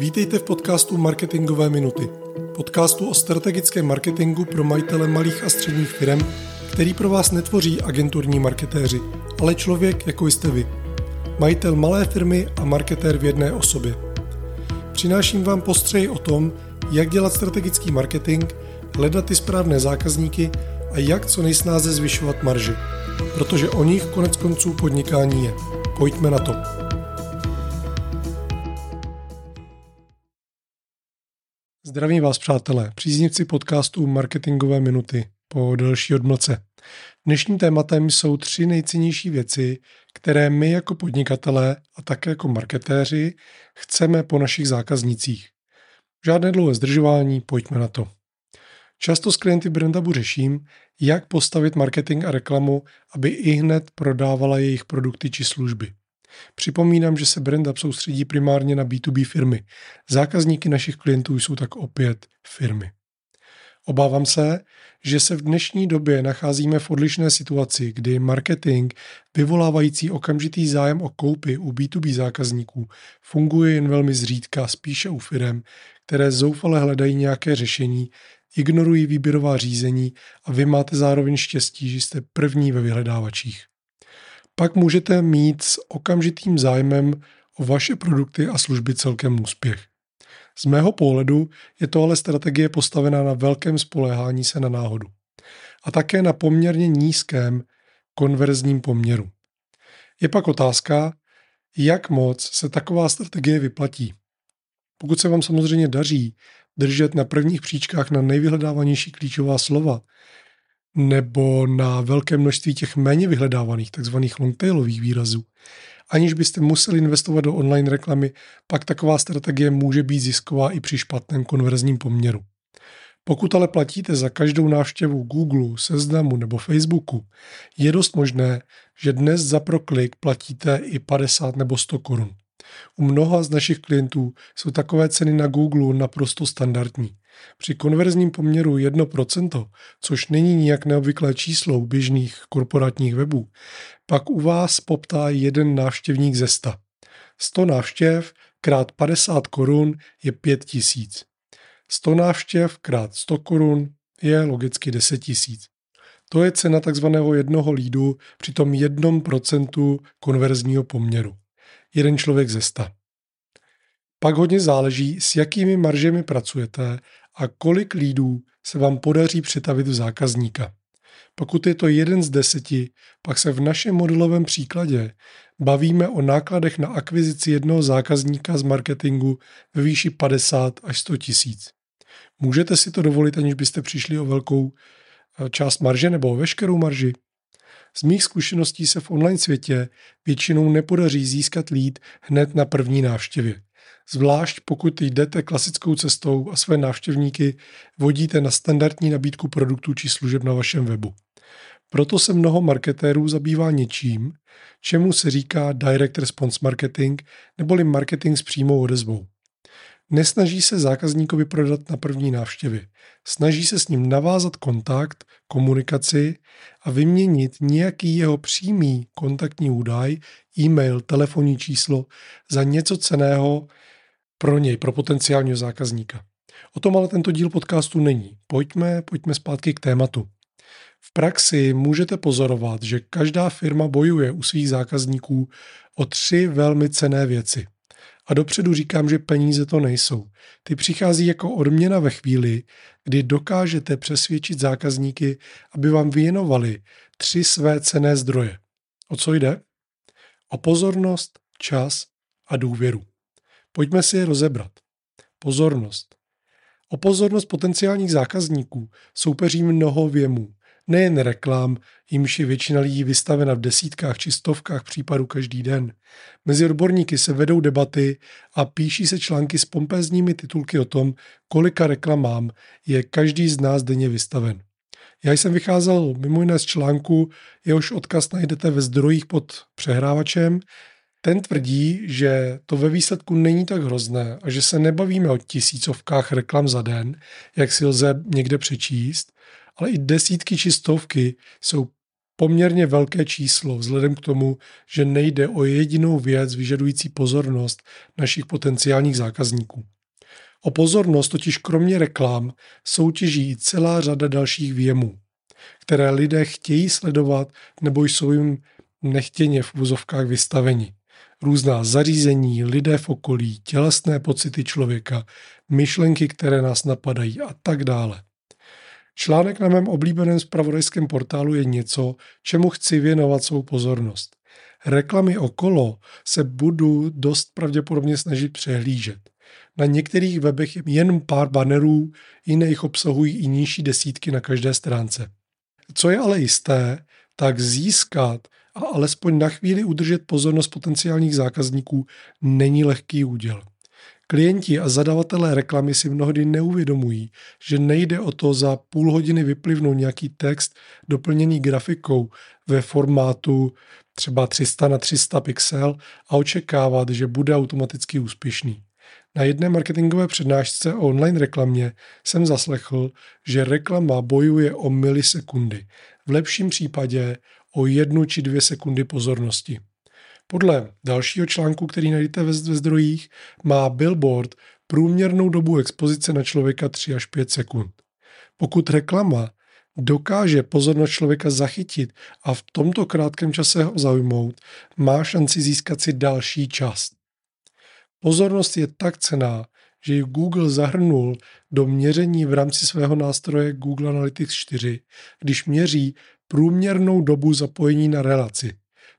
Vítejte v podcastu Marketingové minuty. Podcastu o strategickém marketingu pro majitele malých a středních firm, který pro vás netvoří agenturní marketéři, ale člověk, jako jste vy. Majitel malé firmy a marketér v jedné osobě. Přináším vám postřeji o tom, jak dělat strategický marketing, hledat ty správné zákazníky a jak co nejsnáze zvyšovat marži. Protože o nich konec konců podnikání je. Pojďme na to. Zdravím vás, přátelé, příznivci podcastu Marketingové minuty po delší odmlce. Dnešním tématem jsou tři nejcennější věci, které my jako podnikatelé a také jako marketéři chceme po našich zákaznicích. Žádné dlouhé zdržování, pojďme na to. Často s klienty Brandabu řeším, jak postavit marketing a reklamu, aby i hned prodávala jejich produkty či služby. Připomínám, že se BrandUp soustředí primárně na B2B firmy. Zákazníky našich klientů jsou tak opět firmy. Obávám se, že se v dnešní době nacházíme v odlišné situaci, kdy marketing, vyvolávající okamžitý zájem o koupy u B2B zákazníků, funguje jen velmi zřídka, spíše u firm, které zoufale hledají nějaké řešení, ignorují výběrová řízení a vy máte zároveň štěstí, že jste první ve vyhledávačích pak můžete mít s okamžitým zájmem o vaše produkty a služby celkem úspěch. Z mého pohledu je to ale strategie postavená na velkém spoléhání se na náhodu. A také na poměrně nízkém konverzním poměru. Je pak otázka, jak moc se taková strategie vyplatí. Pokud se vám samozřejmě daří držet na prvních příčkách na nejvyhledávanější klíčová slova, nebo na velké množství těch méně vyhledávaných, takzvaných longtailových výrazů. Aniž byste museli investovat do online reklamy, pak taková strategie může být zisková i při špatném konverzním poměru. Pokud ale platíte za každou návštěvu Google, Seznamu nebo Facebooku, je dost možné, že dnes za proklik platíte i 50 nebo 100 korun. U mnoha z našich klientů jsou takové ceny na Google naprosto standardní. Při konverzním poměru 1%, což není nijak neobvyklé číslo u běžných korporátních webů, pak u vás poptá jeden návštěvník ze 100. 100 návštěv krát 50 korun je 5000. 100 návštěv krát 100 korun je logicky 10 tisíc. To je cena takzvaného jednoho lídu při tom 1% konverzního poměru jeden člověk ze sta. Pak hodně záleží, s jakými maržemi pracujete a kolik lídů se vám podaří přetavit v zákazníka. Pokud je to jeden z deseti, pak se v našem modelovém příkladě bavíme o nákladech na akvizici jednoho zákazníka z marketingu ve výši 50 až 100 tisíc. Můžete si to dovolit, aniž byste přišli o velkou eh, část marže nebo o veškerou marži? Z mých zkušeností se v online světě většinou nepodaří získat lead hned na první návštěvě. Zvlášť pokud jdete klasickou cestou a své návštěvníky vodíte na standardní nabídku produktů či služeb na vašem webu. Proto se mnoho marketérů zabývá něčím, čemu se říká direct response marketing neboli marketing s přímou odezvou. Nesnaží se zákazníkovi prodat na první návštěvě. Snaží se s ním navázat kontakt, komunikaci a vyměnit nějaký jeho přímý kontaktní údaj, e-mail, telefonní číslo za něco ceného pro něj, pro potenciálního zákazníka. O tom ale tento díl podcastu není. Pojďme, pojďme zpátky k tématu. V praxi můžete pozorovat, že každá firma bojuje u svých zákazníků o tři velmi cené věci – a dopředu říkám, že peníze to nejsou. Ty přichází jako odměna ve chvíli, kdy dokážete přesvědčit zákazníky, aby vám věnovali tři své cené zdroje. O co jde? O pozornost, čas a důvěru. Pojďme si je rozebrat. Pozornost. O pozornost potenciálních zákazníků soupeří mnoho věmů nejen reklam, jimž je většina lidí vystavena v desítkách či stovkách případů každý den. Mezi odborníky se vedou debaty a píší se články s pompézními titulky o tom, kolika reklamám je každý z nás denně vystaven. Já jsem vycházel mimo jiné z článku, jehož odkaz najdete ve zdrojích pod přehrávačem. Ten tvrdí, že to ve výsledku není tak hrozné a že se nebavíme o tisícovkách reklam za den, jak si lze někde přečíst, ale i desítky či stovky jsou poměrně velké číslo vzhledem k tomu, že nejde o jedinou věc vyžadující pozornost našich potenciálních zákazníků. O pozornost totiž kromě reklam soutěží i celá řada dalších věmů, které lidé chtějí sledovat nebo jsou jim nechtěně v úzovkách vystaveni. Různá zařízení, lidé v okolí, tělesné pocity člověka, myšlenky, které nás napadají a tak dále. Článek na mém oblíbeném spravodajském portálu je něco, čemu chci věnovat svou pozornost. Reklamy okolo se budu dost pravděpodobně snažit přehlížet. Na některých webech je jen pár bannerů, jiné jich obsahují i nižší desítky na každé stránce. Co je ale jisté, tak získat a alespoň na chvíli udržet pozornost potenciálních zákazníků není lehký úděl. Klienti a zadavatelé reklamy si mnohdy neuvědomují, že nejde o to za půl hodiny vyplivnout nějaký text doplněný grafikou ve formátu třeba 300 na 300 pixel a očekávat, že bude automaticky úspěšný. Na jedné marketingové přednášce o online reklamě jsem zaslechl, že reklama bojuje o milisekundy, v lepším případě o jednu či dvě sekundy pozornosti. Podle dalšího článku, který najdete ve zdrojích, má billboard průměrnou dobu expozice na člověka 3 až 5 sekund. Pokud reklama dokáže pozornost člověka zachytit a v tomto krátkém čase ho zaujmout, má šanci získat si další čas. Pozornost je tak cená, že ji Google zahrnul do měření v rámci svého nástroje Google Analytics 4, když měří průměrnou dobu zapojení na relaci,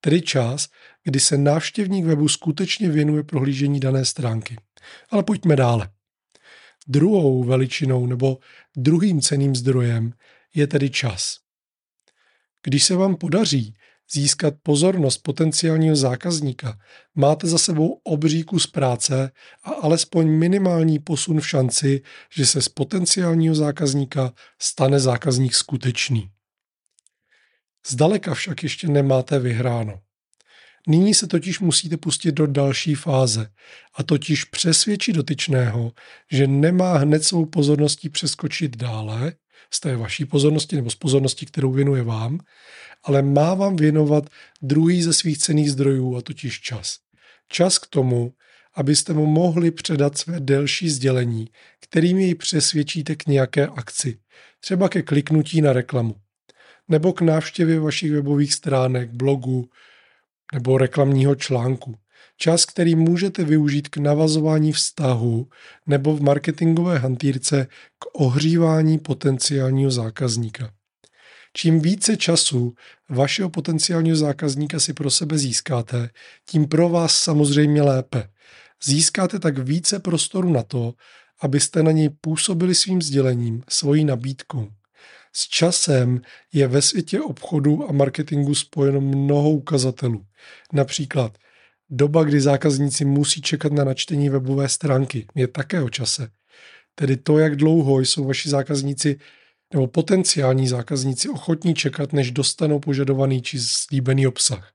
tedy čas, kdy se návštěvník webu skutečně věnuje prohlížení dané stránky. Ale pojďme dále. Druhou veličinou nebo druhým ceným zdrojem je tedy čas. Když se vám podaří získat pozornost potenciálního zákazníka, máte za sebou obří kus práce a alespoň minimální posun v šanci, že se z potenciálního zákazníka stane zákazník skutečný. Zdaleka však ještě nemáte vyhráno. Nyní se totiž musíte pustit do další fáze a totiž přesvědčit dotyčného, že nemá hned svou pozorností přeskočit dále z té vaší pozornosti nebo z pozornosti, kterou věnuje vám, ale má vám věnovat druhý ze svých cených zdrojů a totiž čas. Čas k tomu, abyste mu mohli předat své delší sdělení, kterým jej přesvědčíte k nějaké akci, třeba ke kliknutí na reklamu, nebo k návštěvě vašich webových stránek, blogu, nebo reklamního článku. Čas, který můžete využít k navazování vztahu nebo v marketingové hantýrce k ohřívání potenciálního zákazníka. Čím více času vašeho potenciálního zákazníka si pro sebe získáte, tím pro vás samozřejmě lépe. Získáte tak více prostoru na to, abyste na něj působili svým sdělením, svojí nabídkou. S časem je ve světě obchodu a marketingu spojeno mnoho ukazatelů. Například doba, kdy zákazníci musí čekat na načtení webové stránky, je také o čase. Tedy to, jak dlouho jsou vaši zákazníci nebo potenciální zákazníci ochotní čekat, než dostanou požadovaný či slíbený obsah.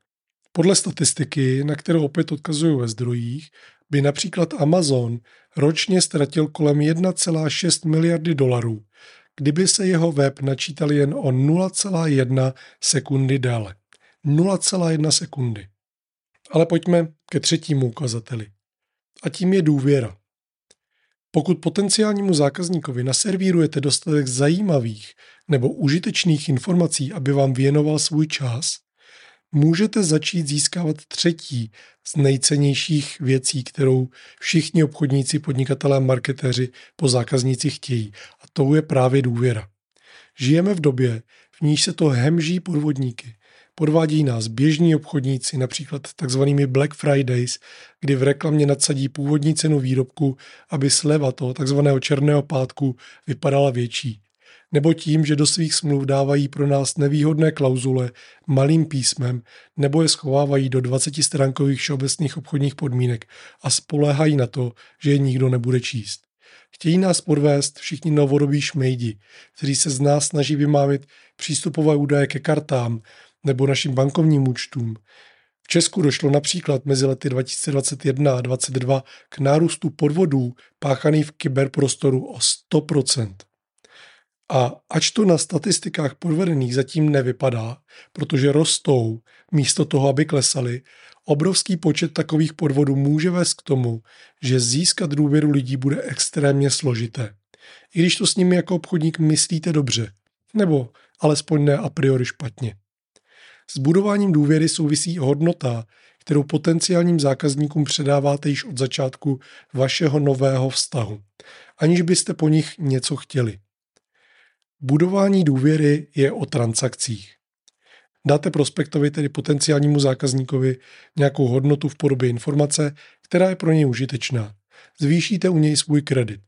Podle statistiky, na kterou opět odkazuju ve zdrojích, by například Amazon ročně ztratil kolem 1,6 miliardy dolarů, kdyby se jeho web načítal jen o 0,1 sekundy déle. 0,1 sekundy. Ale pojďme ke třetímu ukazateli. A tím je důvěra. Pokud potenciálnímu zákazníkovi naservírujete dostatek zajímavých nebo užitečných informací, aby vám věnoval svůj čas, můžete začít získávat třetí z nejcennějších věcí, kterou všichni obchodníci, podnikatelé a marketéři po zákazníci chtějí. A to je právě důvěra. Žijeme v době, v níž se to hemží podvodníky. Podvádí nás běžní obchodníci, například takzvanými Black Fridays, kdy v reklamě nadsadí původní cenu výrobku, aby sleva toho takzvaného černého pátku vypadala větší. Nebo tím, že do svých smluv dávají pro nás nevýhodné klauzule malým písmem, nebo je schovávají do 20 stránkových všeobecných obchodních podmínek a spoléhají na to, že je nikdo nebude číst. Chtějí nás podvést všichni novodobí šmejdi, kteří se z nás snaží vymámit přístupové údaje ke kartám, nebo našim bankovním účtům. V Česku došlo například mezi lety 2021 a 2022 k nárůstu podvodů páchaných v kyberprostoru o 100%. A ač to na statistikách podvedených zatím nevypadá, protože rostou místo toho, aby klesaly, obrovský počet takových podvodů může vést k tomu, že získat důvěru lidí bude extrémně složité. I když to s nimi jako obchodník myslíte dobře, nebo alespoň ne a priori špatně. S budováním důvěry souvisí hodnota, kterou potenciálním zákazníkům předáváte již od začátku vašeho nového vztahu, aniž byste po nich něco chtěli. Budování důvěry je o transakcích. Dáte prospektovi, tedy potenciálnímu zákazníkovi, nějakou hodnotu v podobě informace, která je pro něj užitečná. Zvýšíte u něj svůj kredit.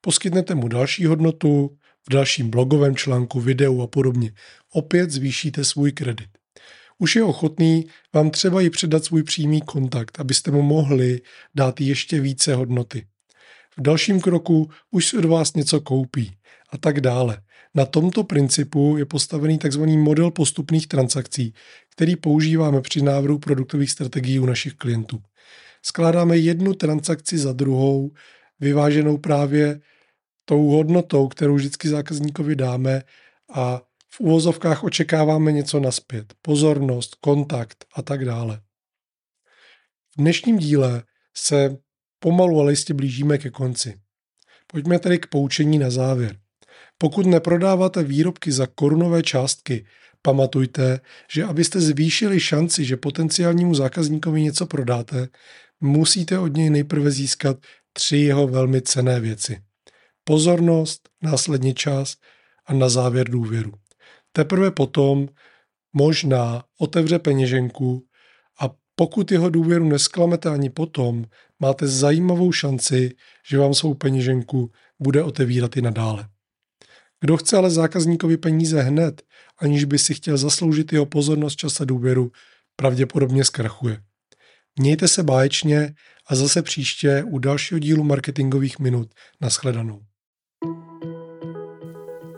Poskytnete mu další hodnotu v dalším blogovém článku, videu a podobně. Opět zvýšíte svůj kredit. Už je ochotný vám třeba i předat svůj přímý kontakt, abyste mu mohli dát ještě více hodnoty. V dalším kroku už si od vás něco koupí a tak dále. Na tomto principu je postavený tzv. model postupných transakcí, který používáme při návrhu produktových strategií u našich klientů. Skládáme jednu transakci za druhou, vyváženou právě tou hodnotou, kterou vždycky zákazníkovi dáme a v uvozovkách očekáváme něco naspět, pozornost, kontakt a tak dále. V dnešním díle se pomalu ale jistě blížíme ke konci. Pojďme tedy k poučení na závěr. Pokud neprodáváte výrobky za korunové částky, pamatujte, že abyste zvýšili šanci, že potenciálnímu zákazníkovi něco prodáte, musíte od něj nejprve získat tři jeho velmi cené věci. Pozornost, následně čas a na závěr důvěru. Teprve potom možná otevře peněženku a pokud jeho důvěru nesklamete ani potom, máte zajímavou šanci, že vám svou peněženku bude otevírat i nadále. Kdo chce ale zákazníkovi peníze hned, aniž by si chtěl zasloužit jeho pozornost, čas důvěru, pravděpodobně zkrachuje. Mějte se báječně a zase příště u dalšího dílu marketingových minut. Naschledanou.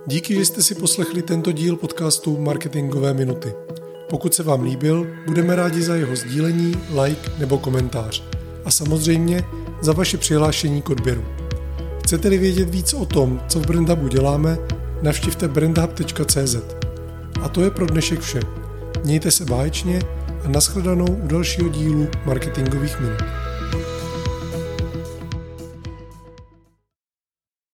Díky, že jste si poslechli tento díl podcastu Marketingové minuty. Pokud se vám líbil, budeme rádi za jeho sdílení, like nebo komentář. A samozřejmě za vaše přihlášení k odběru. Chcete-li vědět víc o tom, co v Brandhubu děláme, navštivte brandhub.cz. A to je pro dnešek vše. Mějte se báječně a nashledanou u dalšího dílu marketingových minut.